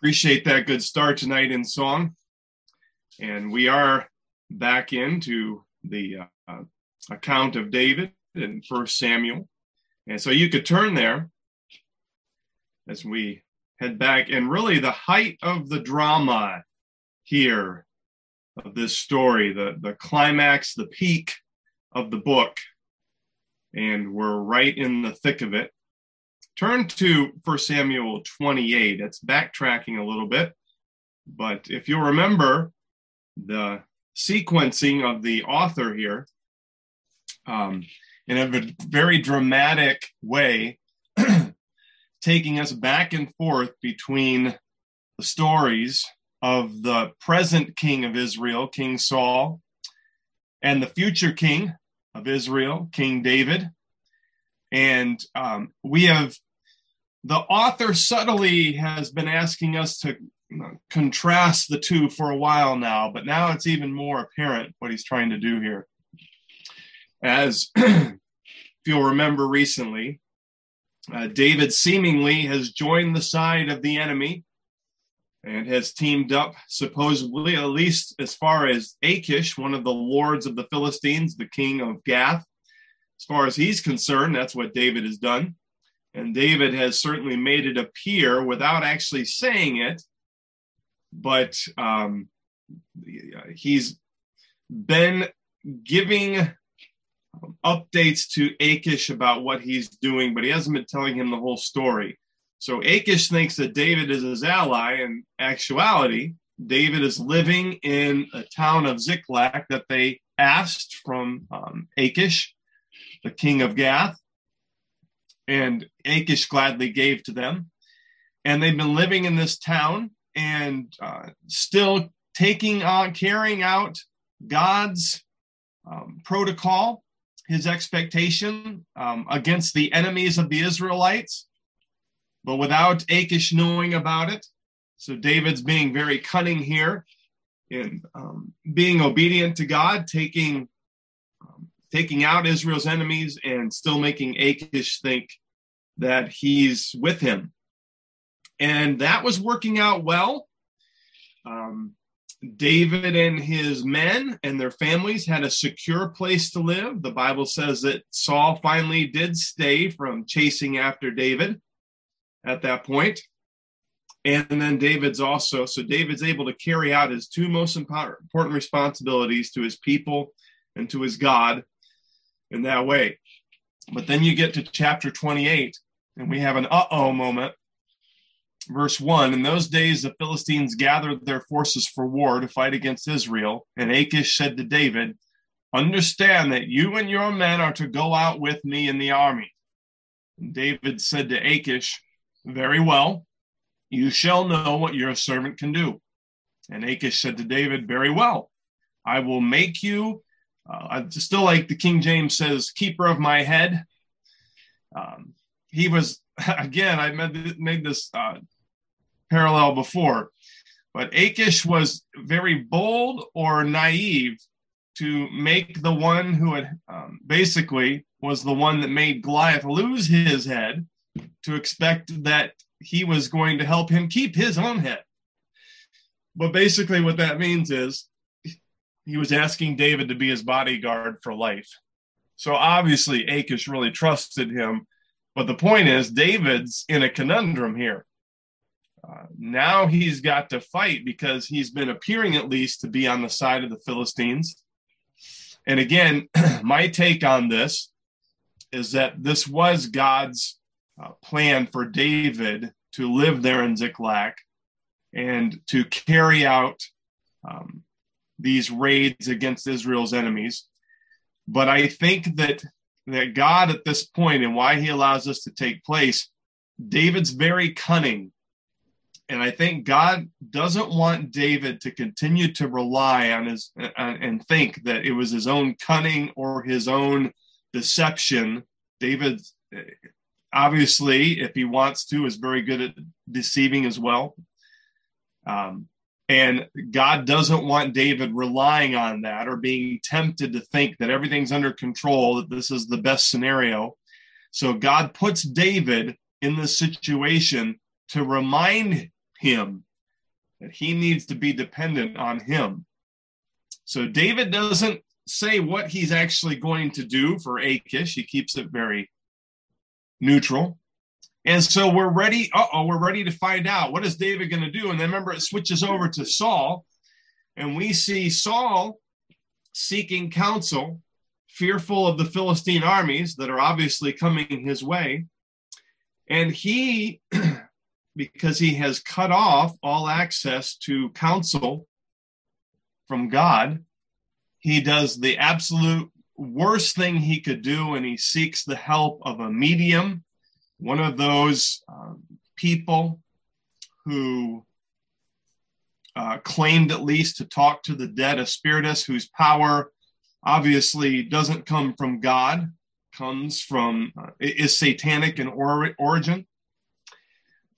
Appreciate that good start tonight in song. And we are back into the uh, account of David in First Samuel. And so you could turn there as we head back. And really, the height of the drama here of this story, the, the climax, the peak of the book. And we're right in the thick of it. Turn to 1 Samuel 28. That's backtracking a little bit, but if you'll remember the sequencing of the author here, um, in a very dramatic way, taking us back and forth between the stories of the present king of Israel, King Saul, and the future king of Israel, King David. And um, we have the author subtly has been asking us to contrast the two for a while now, but now it's even more apparent what he's trying to do here. As if you'll remember recently, uh, David seemingly has joined the side of the enemy and has teamed up, supposedly, at least as far as Achish, one of the lords of the Philistines, the king of Gath. As far as he's concerned, that's what David has done. And David has certainly made it appear without actually saying it, but um, he's been giving updates to Achish about what he's doing, but he hasn't been telling him the whole story. So Achish thinks that David is his ally. In actuality, David is living in a town of Ziklag that they asked from um, Achish, the king of Gath and Achish gladly gave to them. And they've been living in this town and uh, still taking on, carrying out God's um, protocol, his expectation um, against the enemies of the Israelites, but without Achish knowing about it. So David's being very cunning here in um, being obedient to God, taking taking out Israel's enemies and still making Achish think that he's with him. And that was working out well. Um, David and his men and their families had a secure place to live. The Bible says that Saul finally did stay from chasing after David at that point. And then David's also, so David's able to carry out his two most important responsibilities to his people and to his God in that way. But then you get to chapter 28, and we have an uh oh moment. Verse 1 In those days, the Philistines gathered their forces for war to fight against Israel. And Achish said to David, Understand that you and your men are to go out with me in the army. And David said to Achish, Very well, you shall know what your servant can do. And Achish said to David, Very well, I will make you uh, I still like the King James says, keeper of my head. Um, he was, again, I made, made this uh, parallel before, but Achish was very bold or naive to make the one who had um, basically was the one that made Goliath lose his head to expect that he was going to help him keep his own head. But basically, what that means is he was asking David to be his bodyguard for life. So obviously, Achish really trusted him. But the point is, David's in a conundrum here. Uh, now he's got to fight because he's been appearing at least to be on the side of the Philistines. And again, my take on this is that this was God's uh, plan for David to live there in Ziklag and to carry out um, these raids against Israel's enemies. But I think that that God at this point and why he allows this to take place, David's very cunning. And I think God doesn't want David to continue to rely on his uh, and think that it was his own cunning or his own deception. David, uh, obviously, if he wants to, is very good at deceiving as well. Um, and God doesn't want David relying on that or being tempted to think that everything's under control, that this is the best scenario. So God puts David in this situation to remind him that he needs to be dependent on him. So David doesn't say what he's actually going to do for Achish. He keeps it very neutral. And so we're ready. Uh oh, we're ready to find out what is David going to do. And then remember, it switches over to Saul, and we see Saul seeking counsel, fearful of the Philistine armies that are obviously coming his way. And he, because he has cut off all access to counsel from God, he does the absolute worst thing he could do, and he seeks the help of a medium, one of those um, people who uh, claimed at least to talk to the dead, a spiritist whose power obviously doesn't come from God, comes from, uh, is satanic in or- origin.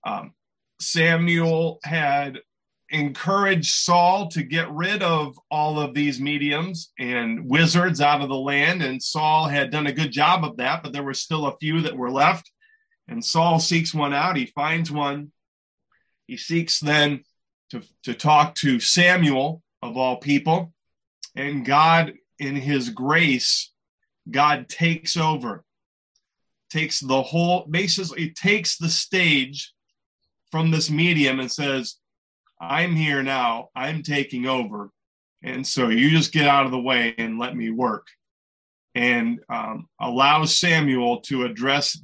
Um, Samuel had encouraged Saul to get rid of all of these mediums and wizards out of the land. And Saul had done a good job of that, but there were still a few that were left. And Saul seeks one out. He finds one. He seeks then to, to talk to Samuel, of all people. And God, in his grace, God takes over, takes the whole, basically takes the stage from this medium and says, I'm here now. I'm taking over. And so you just get out of the way and let me work. And um, allow Samuel to address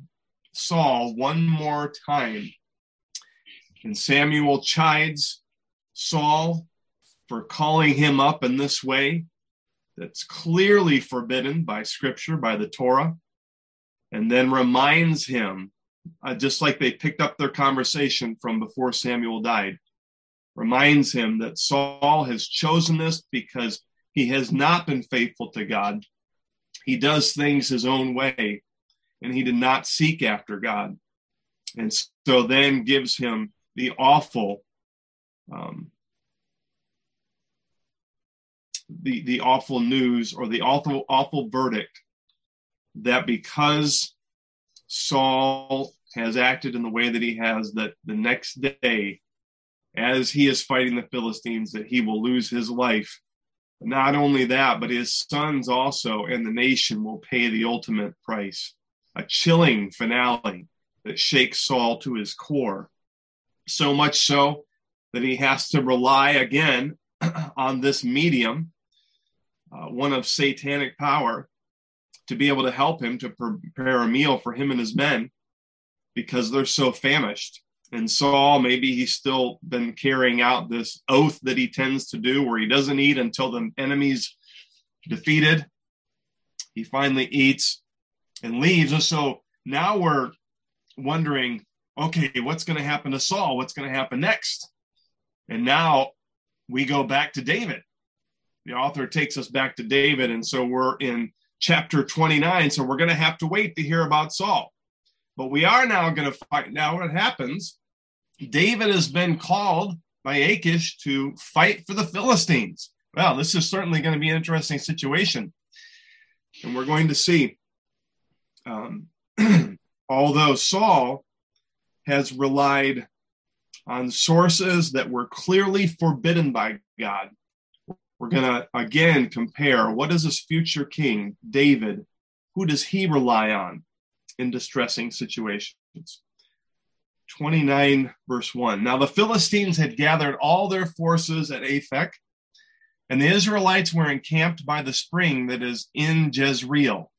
Saul one more time. And Samuel chides Saul for calling him up in this way that's clearly forbidden by scripture, by the Torah, and then reminds him, uh, just like they picked up their conversation from before Samuel died, reminds him that Saul has chosen this because he has not been faithful to God. He does things his own way, and he did not seek after God. And so then gives him the awful, um, the the awful news or the awful awful verdict that because Saul has acted in the way that he has, that the next day as he is fighting the Philistines that he will lose his life. Not only that, but his sons also and the nation will pay the ultimate price. A chilling finale that shakes Saul to his core. So much so that he has to rely again on this medium, uh, one of satanic power, to be able to help him to prepare a meal for him and his men because they're so famished and Saul, maybe he's still been carrying out this oath that he tends to do where he doesn't eat until the enemy's defeated. He finally eats and leaves. And so now we're wondering okay, what's going to happen to Saul? What's going to happen next? And now we go back to David. The author takes us back to David. And so we're in chapter 29. So we're going to have to wait to hear about Saul. But we are now going to find out what happens. David has been called by Achish to fight for the Philistines. Well, this is certainly going to be an interesting situation. And we're going to see, um, although Saul has relied on sources that were clearly forbidden by God, we're going to again compare what is this future king, David, who does he rely on? in distressing situations. 29, verse 1. Now the Philistines had gathered all their forces at Aphek, and the Israelites were encamped by the spring that is in Jezreel.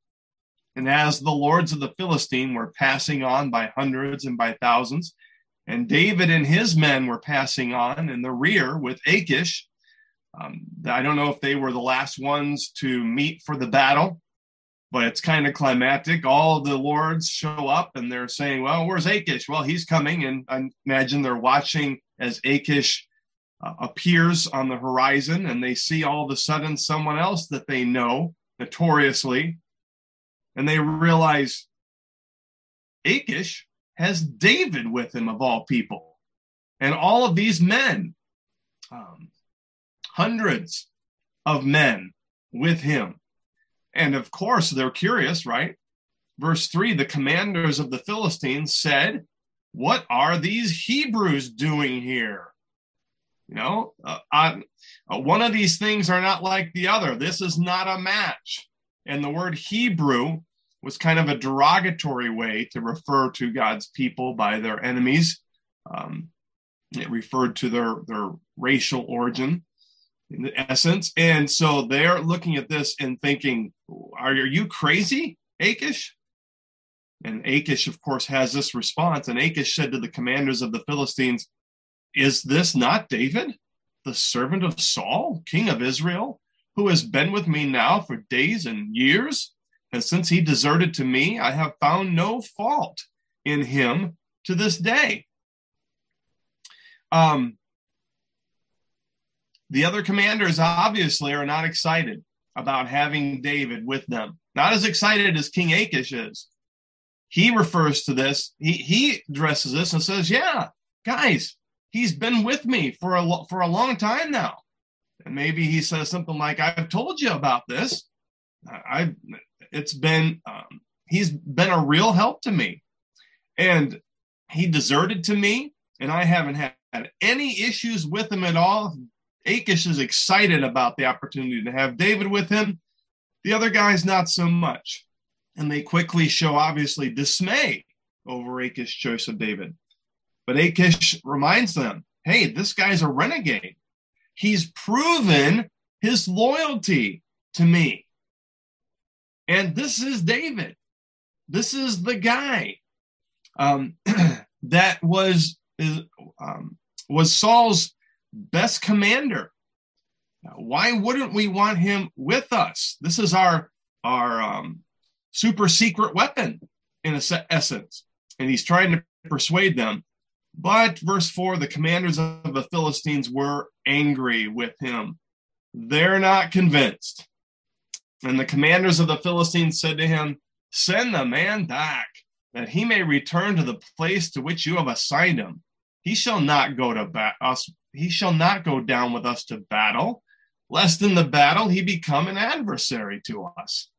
And as the lords of the Philistine were passing on by hundreds and by thousands, and David and his men were passing on in the rear with Achish, um, I don't know if they were the last ones to meet for the battle, but it's kind of climactic. All the lords show up and they're saying, Well, where's Achish? Well, he's coming. And I imagine they're watching as Achish uh, appears on the horizon and they see all of a sudden someone else that they know notoriously. And they realize Achish has David with him, of all people. And all of these men, um, hundreds of men with him and of course, they're curious, right? Verse 3 the commanders of the Philistines said, What are these Hebrews doing here? You know, uh, uh, one of these things are not like the other. This is not a match. And the word Hebrew was kind of a derogatory way to refer to God's people by their enemies. Um, it referred to their, their racial origin in essence. And so they're looking at this and thinking, are you crazy, Achish? And Achish, of course, has this response. And Achish said to the commanders of the Philistines, Is this not David, the servant of Saul, king of Israel, who has been with me now for days and years? And since he deserted to me, I have found no fault in him to this day. Um, the other commanders obviously are not excited about having David with them. Not as excited as King Achish is. He refers to this, he, he addresses this and says, Yeah, guys, he's been with me for a, for a long time now. And maybe he says something like, I've told you about this. I, it's been, um, he's been a real help to me. And he deserted to me, and I haven't had any issues with him at all. Achish is excited about the opportunity to have David with him. The other guys, not so much. And they quickly show, obviously, dismay over Achish's choice of David. But Achish reminds them hey, this guy's a renegade. He's proven his loyalty to me. And this is David. This is the guy um, that was um, was Saul's best commander. Why wouldn't we want him with us? This is our our um, super secret weapon in essence, and he's trying to persuade them. But verse four, the commanders of the Philistines were angry with him. They're not convinced. And the commanders of the Philistines said to him, Send the man back, that he may return to the place to which you have assigned him. He shall not go to ba- us he shall not go down with us to battle, lest in the battle he become an adversary to us.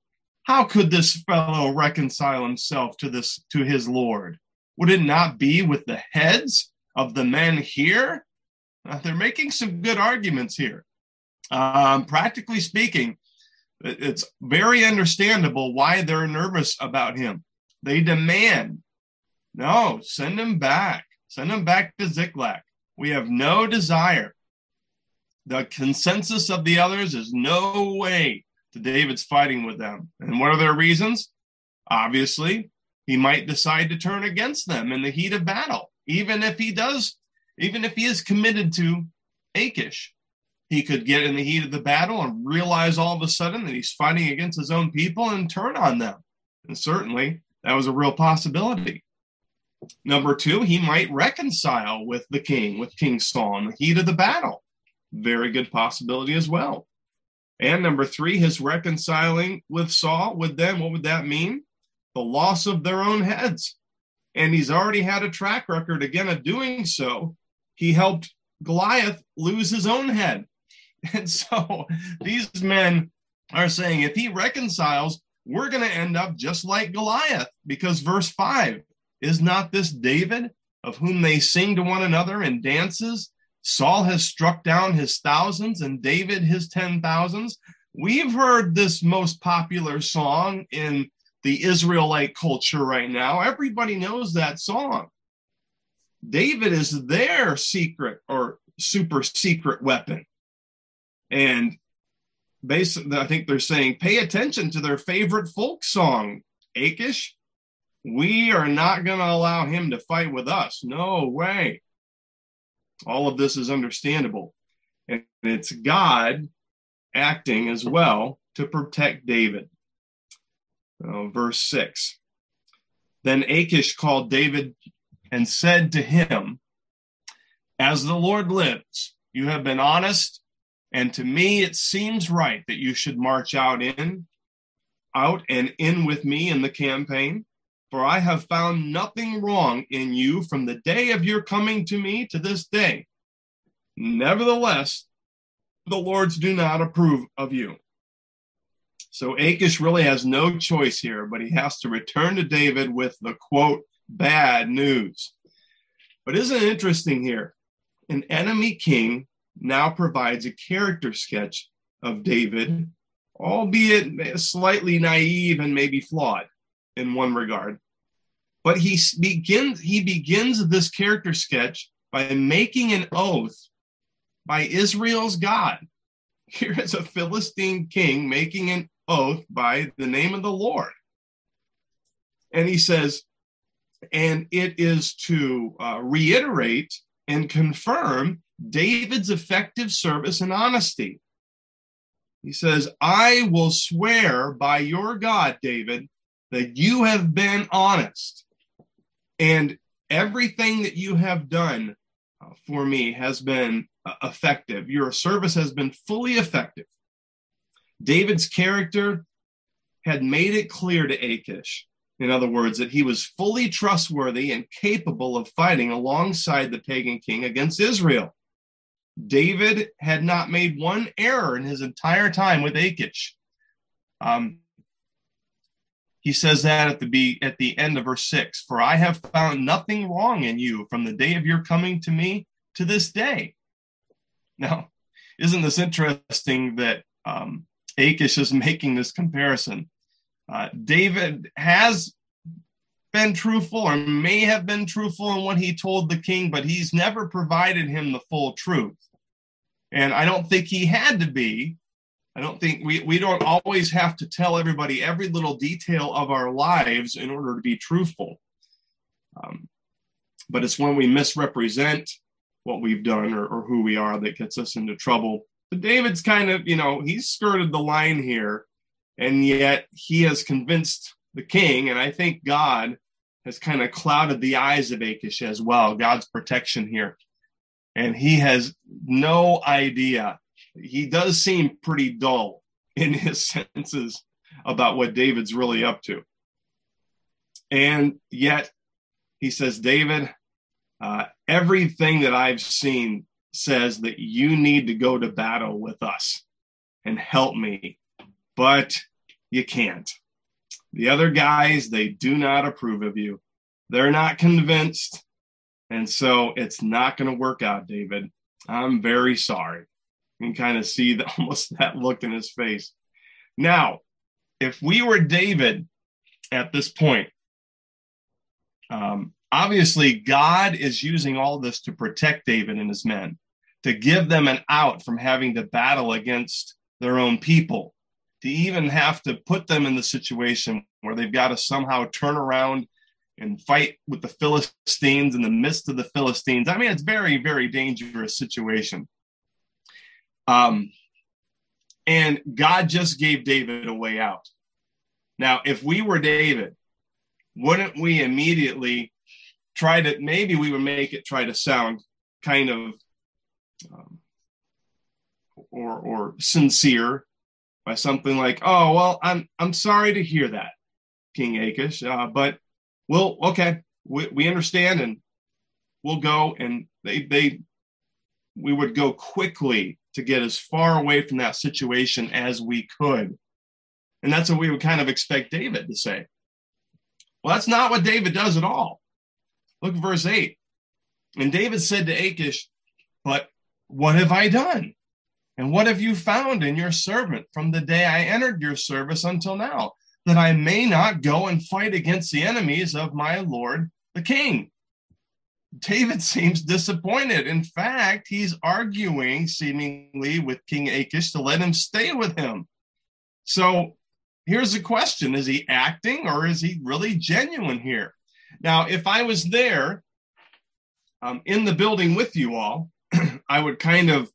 How could this fellow reconcile himself to this to his Lord? Would it not be with the heads of the men here? Uh, they're making some good arguments here. Um, practically speaking, it's very understandable why they're nervous about him. They demand, no, send him back. Send him back to Ziklag. We have no desire. The consensus of the others is no way to David's fighting with them. And what are their reasons? Obviously, he might decide to turn against them in the heat of battle, even if he does, even if he is committed to Achish. He could get in the heat of the battle and realize all of a sudden that he's fighting against his own people and turn on them. And certainly that was a real possibility. Number two, he might reconcile with the king, with King Saul in the heat of the battle. Very good possibility as well. And number three, his reconciling with Saul with them, what would that mean? The loss of their own heads. And he's already had a track record again of doing so. He helped Goliath lose his own head. And so these men are saying if he reconciles, we're going to end up just like Goliath, because verse 5 is not this David, of whom they sing to one another in dances? Saul has struck down his thousands and David his ten thousands. We've heard this most popular song in the Israelite culture right now. Everybody knows that song. David is their secret or super secret weapon. And basically, I think they're saying, pay attention to their favorite folk song, Achish we are not going to allow him to fight with us. No way. All of this is understandable. And it's God acting as well to protect David. Uh, verse 6 Then Achish called David and said to him, As the Lord lives, you have been honest, and to me it seems right that you should march out in, out and in with me in the campaign. For I have found nothing wrong in you from the day of your coming to me to this day. Nevertheless, the Lords do not approve of you. So Achish really has no choice here, but he has to return to David with the quote, bad news. But isn't it interesting here? An enemy king now provides a character sketch of David, albeit slightly naive and maybe flawed in one regard. But he begins he begins this character sketch by making an oath by Israel's God. Here is a Philistine king making an oath by the name of the Lord. And he says, and it is to uh, reiterate and confirm David's effective service and honesty. He says, I will swear by your God, David, that you have been honest. And everything that you have done uh, for me has been uh, effective. Your service has been fully effective. David's character had made it clear to Achish, in other words, that he was fully trustworthy and capable of fighting alongside the pagan king against Israel. David had not made one error in his entire time with Achish. Um, he says that at the be at the end of verse six. For I have found nothing wrong in you from the day of your coming to me to this day. Now, isn't this interesting that um, Achish is making this comparison? Uh, David has been truthful or may have been truthful in what he told the king, but he's never provided him the full truth. And I don't think he had to be. I don't think we, we don't always have to tell everybody every little detail of our lives in order to be truthful. Um, but it's when we misrepresent what we've done or, or who we are that gets us into trouble. But David's kind of, you know, he's skirted the line here, and yet he has convinced the king, and I think God has kind of clouded the eyes of Achish as well, God's protection here and he has no idea. He does seem pretty dull in his senses about what David's really up to. And yet, he says, David, uh, everything that I've seen says that you need to go to battle with us and help me, but you can't. The other guys, they do not approve of you. They're not convinced. And so it's not going to work out, David. I'm very sorry. You can kind of see the, almost that look in his face. Now, if we were David at this point, um, obviously God is using all this to protect David and his men, to give them an out from having to battle against their own people, to even have to put them in the situation where they've got to somehow turn around and fight with the Philistines in the midst of the Philistines. I mean, it's very, very dangerous situation. Um, and God just gave David a way out. Now, if we were David, wouldn't we immediately try to, maybe we would make it try to sound kind of um, or, or sincere by something like, oh, well, I'm, I'm sorry to hear that, King Achish, uh, but well, okay, we, we understand and we'll go. And they, they, we would go quickly to get as far away from that situation as we could. And that's what we would kind of expect David to say. Well, that's not what David does at all. Look at verse 8. And David said to Achish, But what have I done? And what have you found in your servant from the day I entered your service until now? That I may not go and fight against the enemies of my Lord the king. David seems disappointed. In fact, he's arguing seemingly with King Achish to let him stay with him. So here's the question Is he acting or is he really genuine here? Now, if I was there um, in the building with you all, I would kind of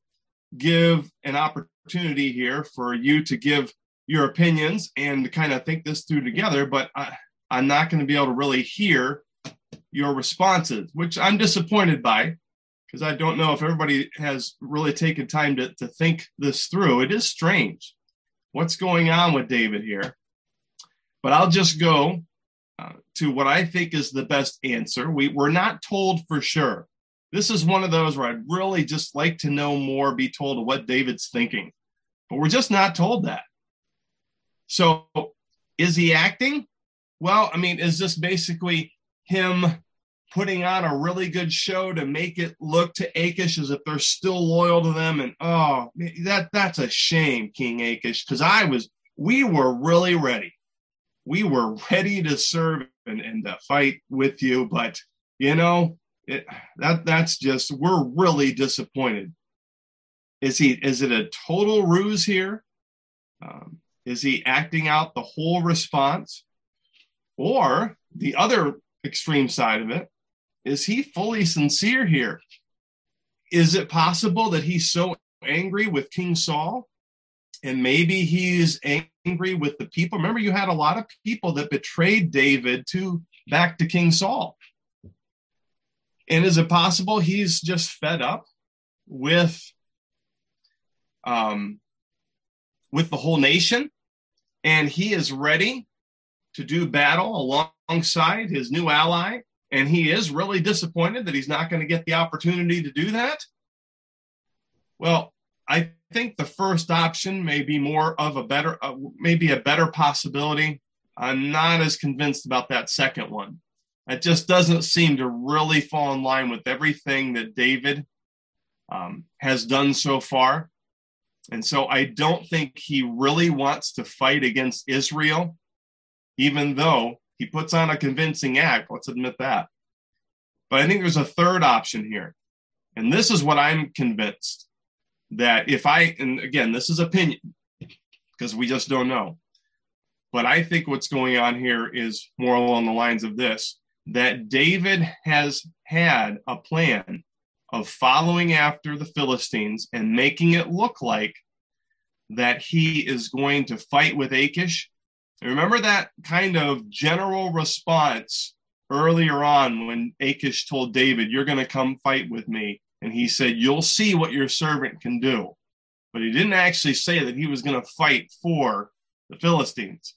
give an opportunity here for you to give your opinions and kind of think this through together, but I, I'm not going to be able to really hear your responses, which I'm disappointed by because I don't know if everybody has really taken time to, to think this through. It is strange what's going on with David here. But I'll just go uh, to what I think is the best answer. We, we're not told for sure. This is one of those where I'd really just like to know more, be told what David's thinking. But we're just not told that. So is he acting? Well, I mean, is this basically him putting on a really good show to make it look to Achish as if they're still loyal to them. And oh, that that's a shame, King Achish, because I was, we were really ready. We were ready to serve and, and to fight with you, but you know, it, that that's just we're really disappointed. Is he? Is it a total ruse here? Um, is he acting out the whole response, or the other extreme side of it? Is he fully sincere here? Is it possible that he's so angry with King Saul and maybe he's angry with the people? Remember, you had a lot of people that betrayed David to back to King Saul. And is it possible he's just fed up with um, with the whole nation and he is ready to do battle alongside his new ally and he is really disappointed that he's not going to get the opportunity to do that? Well, I think the first option may be more of a better, uh, maybe a better possibility. I'm not as convinced about that second one. It just doesn't seem to really fall in line with everything that David um, has done so far. And so I don't think he really wants to fight against Israel, even though he puts on a convincing act. Let's admit that. But I think there's a third option here. And this is what I'm convinced that if I, and again, this is opinion because we just don't know. But I think what's going on here is more along the lines of this that David has had a plan of following after the Philistines and making it look like that he is going to fight with Achish. Remember that kind of general response earlier on when Achish told David, You're going to come fight with me. And he said, You'll see what your servant can do. But he didn't actually say that he was going to fight for the Philistines.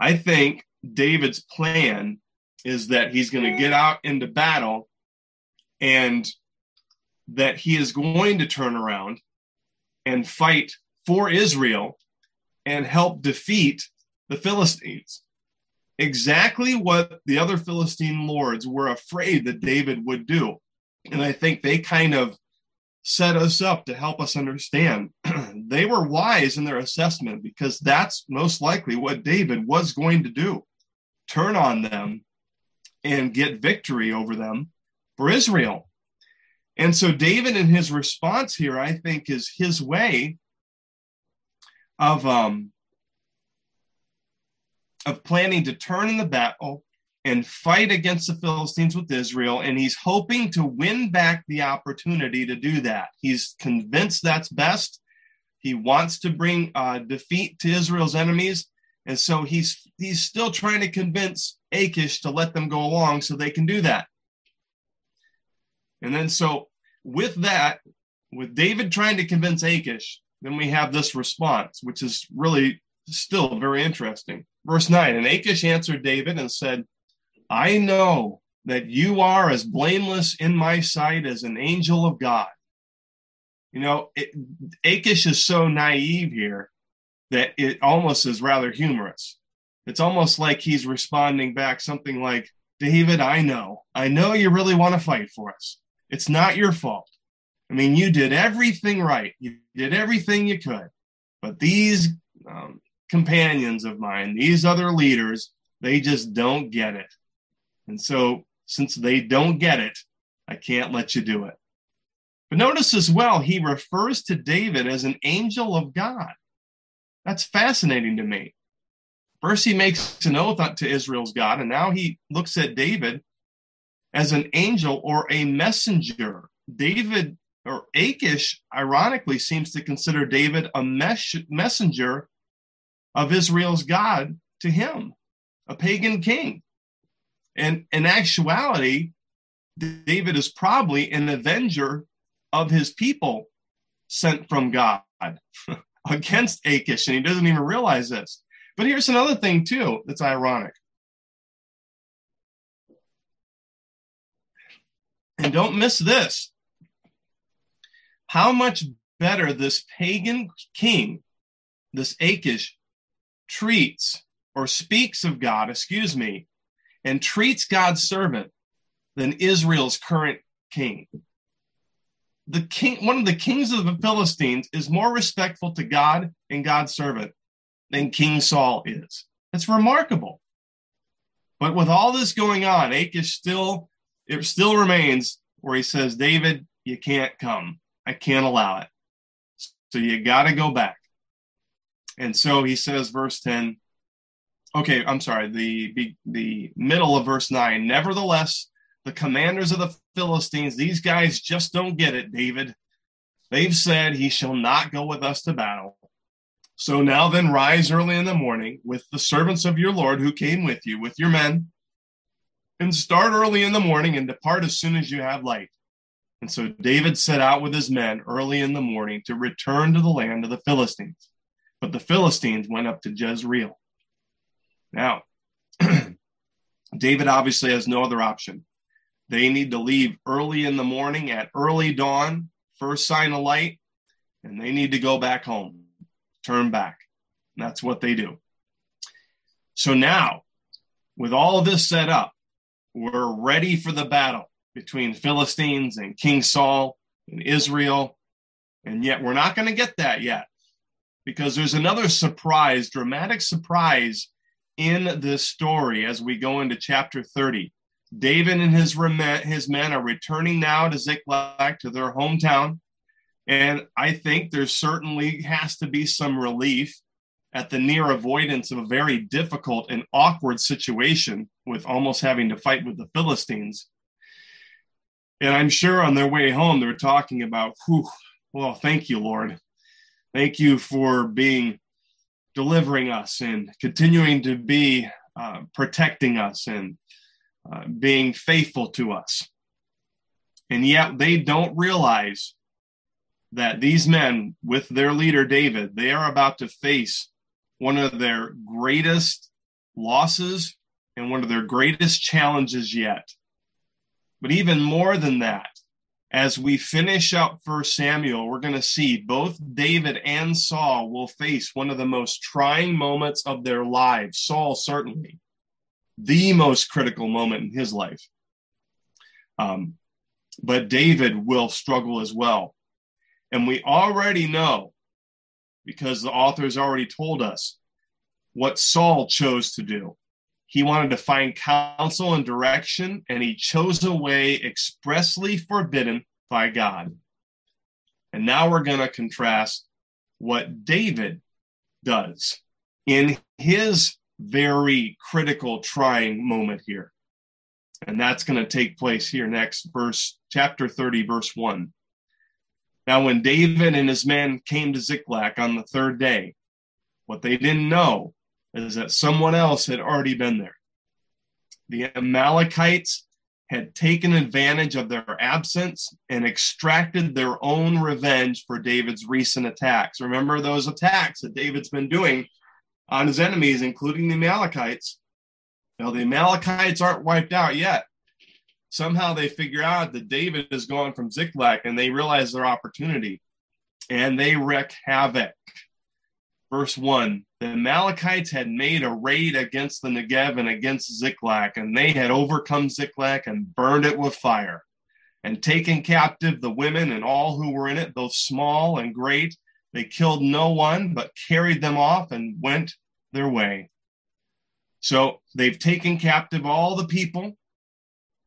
I think David's plan is that he's going to get out into battle and that he is going to turn around and fight for Israel and help defeat the Philistines. Exactly what the other Philistine lords were afraid that David would do. And I think they kind of set us up to help us understand. they were wise in their assessment because that's most likely what David was going to do turn on them and get victory over them for Israel. And so, David, in his response here, I think, is his way of um, of planning to turn in the battle and fight against the Philistines with Israel. And he's hoping to win back the opportunity to do that. He's convinced that's best. He wants to bring uh, defeat to Israel's enemies. And so he's he's still trying to convince Achish to let them go along so they can do that. And then so with that, with David trying to convince Achish, then we have this response, which is really still very interesting. Verse 9 And Achish answered David and said, I know that you are as blameless in my sight as an angel of God. You know, it, Achish is so naive here that it almost is rather humorous. It's almost like he's responding back something like, David, I know. I know you really want to fight for us. It's not your fault. I mean, you did everything right. You did everything you could. But these um, companions of mine, these other leaders, they just don't get it. And so, since they don't get it, I can't let you do it. But notice as well, he refers to David as an angel of God. That's fascinating to me. First, he makes an oath to Israel's God, and now he looks at David as an angel or a messenger. David or Achish, ironically, seems to consider David a mes- messenger of Israel's God to him, a pagan king. And in actuality, David is probably an avenger of his people sent from God against Achish, and he doesn't even realize this. But here's another thing, too, that's ironic. And don't miss this how much better this pagan king, this Achish, treats or speaks of God, excuse me, and treats God's servant than Israel's current king. The king, one of the kings of the Philistines, is more respectful to God and God's servant than King Saul is. It's remarkable. But with all this going on, Achish still, it still remains where he says, David, you can't come. I can't allow it. So you got to go back. And so he says, verse 10, okay, I'm sorry, the, the middle of verse 9. Nevertheless, the commanders of the Philistines, these guys just don't get it, David. They've said, He shall not go with us to battle. So now then rise early in the morning with the servants of your Lord who came with you, with your men, and start early in the morning and depart as soon as you have light. And so David set out with his men early in the morning to return to the land of the Philistines. But the Philistines went up to Jezreel. Now, David obviously has no other option. They need to leave early in the morning at early dawn, first sign of light, and they need to go back home, turn back. And that's what they do. So now, with all this set up, we're ready for the battle between Philistines and King Saul and Israel. And yet, we're not going to get that yet because there's another surprise, dramatic surprise in this story as we go into chapter 30. David and his, his men are returning now to Ziklag, to their hometown. And I think there certainly has to be some relief at the near avoidance of a very difficult and awkward situation with almost having to fight with the Philistines. And I'm sure on their way home, they're talking about, well, thank you, Lord. Thank you for being delivering us and continuing to be uh, protecting us and uh, being faithful to us. And yet they don't realize that these men, with their leader David, they are about to face one of their greatest losses and one of their greatest challenges yet. But even more than that, as we finish up First Samuel, we're going to see both David and Saul will face one of the most trying moments of their lives. Saul, certainly, the most critical moment in his life. Um, but David will struggle as well. And we already know, because the authors already told us, what Saul chose to do. He wanted to find counsel and direction, and he chose a way expressly forbidden by God. And now we're going to contrast what David does in his very critical, trying moment here. And that's going to take place here next, verse chapter 30, verse 1. Now, when David and his men came to Ziklag on the third day, what they didn't know is that someone else had already been there. The Amalekites had taken advantage of their absence and extracted their own revenge for David's recent attacks. Remember those attacks that David's been doing on his enemies, including the Amalekites. Now, the Amalekites aren't wiped out yet. Somehow they figure out that David is gone from Ziklag and they realize their opportunity and they wreak havoc. Verse 1 The Amalekites had made a raid against the Negev and against Ziklag, and they had overcome Ziklag and burned it with fire, and taken captive the women and all who were in it, both small and great, they killed no one, but carried them off and went their way. So they've taken captive all the people,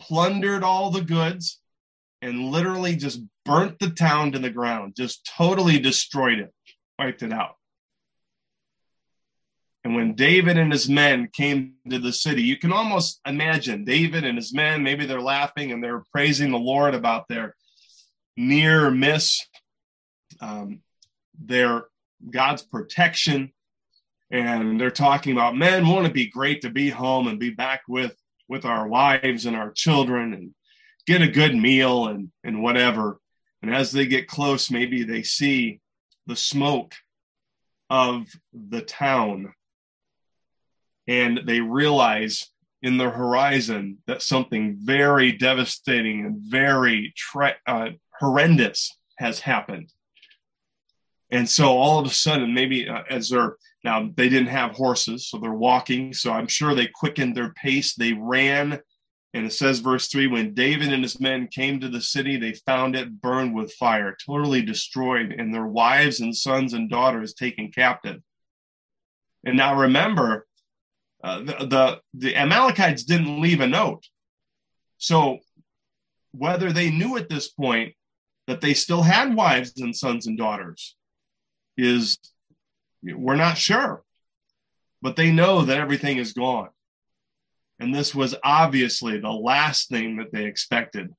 plundered all the goods, and literally just burnt the town to the ground, just totally destroyed it, wiped it out. And when David and his men came to the city, you can almost imagine David and his men, maybe they're laughing and they're praising the Lord about their near miss. Um, their God's protection. And they're talking about, man, won't it be great to be home and be back with with our wives and our children and get a good meal and and whatever. And as they get close, maybe they see the smoke of the town and they realize in the horizon that something very devastating and very uh, horrendous has happened. And so all of a sudden, maybe uh, as they're now, they didn't have horses, so they're walking. So I'm sure they quickened their pace. They ran And it says, verse 3 when David and his men came to the city, they found it burned with fire, totally destroyed, and their wives and sons and daughters taken captive. And now remember, uh, the, the, the Amalekites didn't leave a note. So whether they knew at this point that they still had wives and sons and daughters is we're not sure. But they know that everything is gone. And this was obviously the last thing that they expected.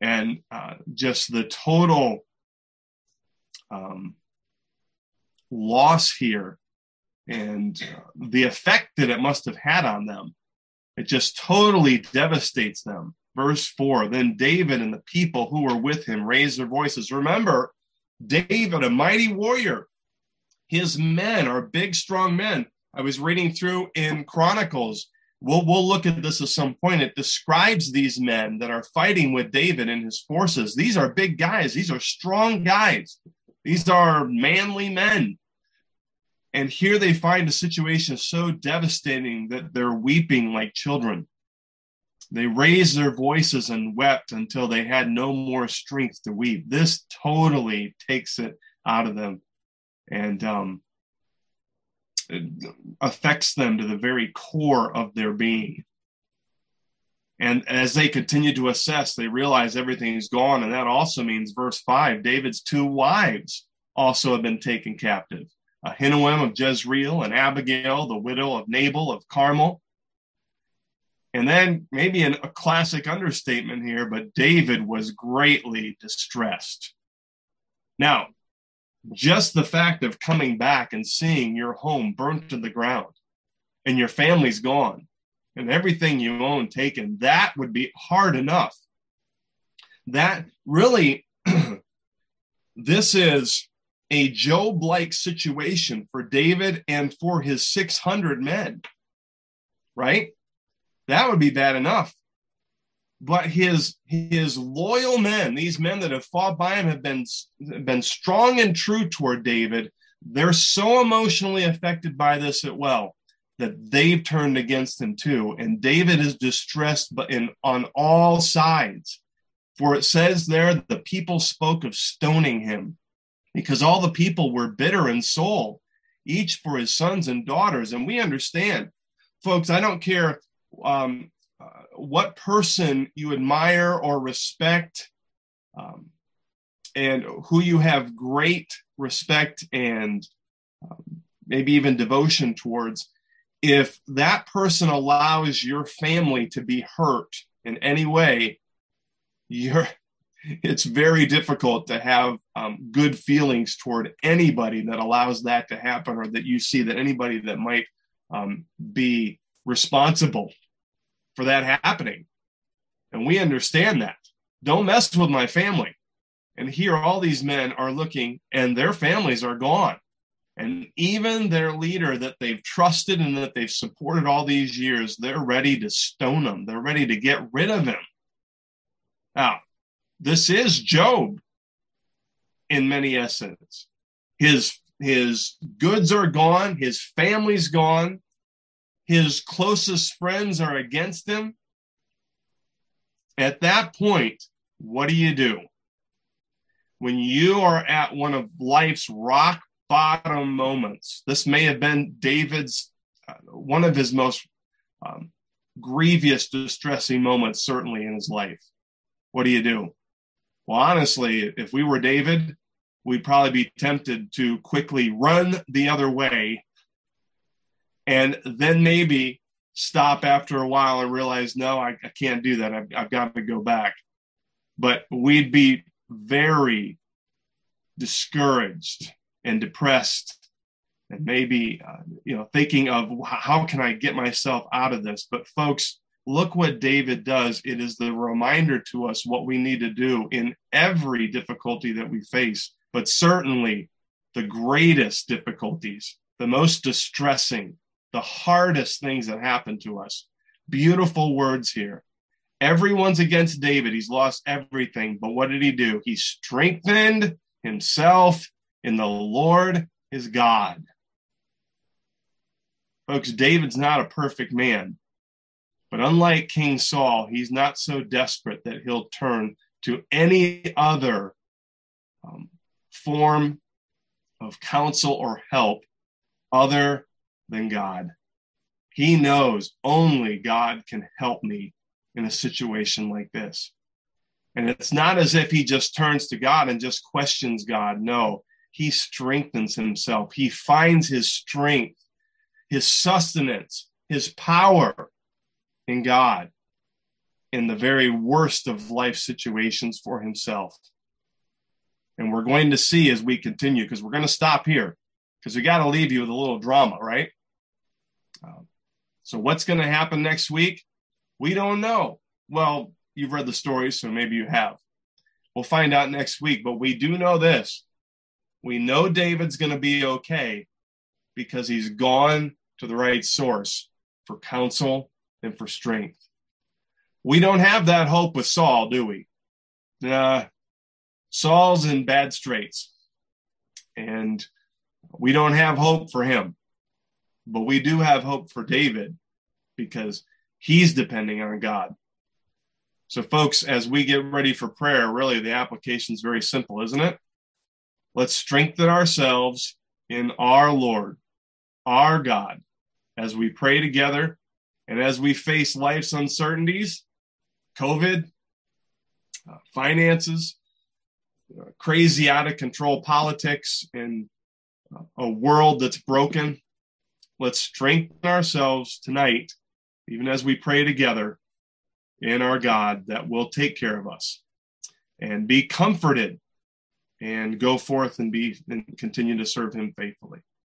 And uh, just the total um, loss here and uh, the effect that it must have had on them. It just totally devastates them. Verse 4 Then David and the people who were with him raised their voices. Remember, David, a mighty warrior, his men are big, strong men. I was reading through in Chronicles We'll, we'll look at this at some point. It describes these men that are fighting with David and his forces. These are big guys. These are strong guys. These are manly men. And here they find a situation so devastating that they're weeping like children. They raised their voices and wept until they had no more strength to weep. This totally takes it out of them. And um, affects them to the very core of their being. And as they continue to assess, they realize everything is gone. And that also means, verse 5 David's two wives also have been taken captive Ahinoam of Jezreel and Abigail, the widow of Nabal of Carmel. And then, maybe an, a classic understatement here, but David was greatly distressed. Now, just the fact of coming back and seeing your home burnt to the ground and your family's gone and everything you own taken, that would be hard enough. That really, this is a Job like situation for David and for his 600 men, right? That would be bad enough but his his loyal men, these men that have fought by him, have been been strong and true toward David. They're so emotionally affected by this as well that they've turned against him too. And David is distressed, but in on all sides. For it says there, the people spoke of stoning him, because all the people were bitter in soul, each for his sons and daughters. And we understand, folks. I don't care um, what person you admire or respect, um, and who you have great respect and um, maybe even devotion towards, if that person allows your family to be hurt in any way, you're it's very difficult to have um, good feelings toward anybody that allows that to happen or that you see that anybody that might um, be responsible for that happening. And we understand that. Don't mess with my family. And here, all these men are looking, and their families are gone. And even their leader that they've trusted and that they've supported all these years, they're ready to stone him. They're ready to get rid of him. Now, this is Job in many essence. His, his goods are gone, his family's gone, his closest friends are against him. At that point, what do you do? When you are at one of life's rock bottom moments, this may have been David's, uh, one of his most um, grievous, distressing moments, certainly in his life. What do you do? Well, honestly, if we were David, we'd probably be tempted to quickly run the other way and then maybe stop after a while and realize, no, I, I can't do that. I've, I've got to go back. But we'd be very discouraged and depressed and maybe uh, you know thinking of how can i get myself out of this but folks look what david does it is the reminder to us what we need to do in every difficulty that we face but certainly the greatest difficulties the most distressing the hardest things that happen to us. Beautiful words here. Everyone's against David. He's lost everything. But what did he do? He strengthened himself in the Lord his God. Folks, David's not a perfect man, But unlike King Saul, he's not so desperate that he'll turn to any other um, form of counsel or help other than God. He knows only God can help me in a situation like this. And it's not as if he just turns to God and just questions God. No, he strengthens himself. He finds his strength, his sustenance, his power in God in the very worst of life situations for himself. And we're going to see as we continue, because we're going to stop here, because we got to leave you with a little drama, right? So, what's going to happen next week? We don't know. Well, you've read the story, so maybe you have. We'll find out next week, but we do know this. We know David's going to be okay because he's gone to the right source for counsel and for strength. We don't have that hope with Saul, do we? Uh, Saul's in bad straits, and we don't have hope for him. But we do have hope for David because he's depending on God. So, folks, as we get ready for prayer, really the application is very simple, isn't it? Let's strengthen ourselves in our Lord, our God, as we pray together and as we face life's uncertainties, COVID, uh, finances, uh, crazy out of control politics, and uh, a world that's broken. Let's strengthen ourselves tonight, even as we pray together in our God that will take care of us and be comforted and go forth and be and continue to serve him faithfully.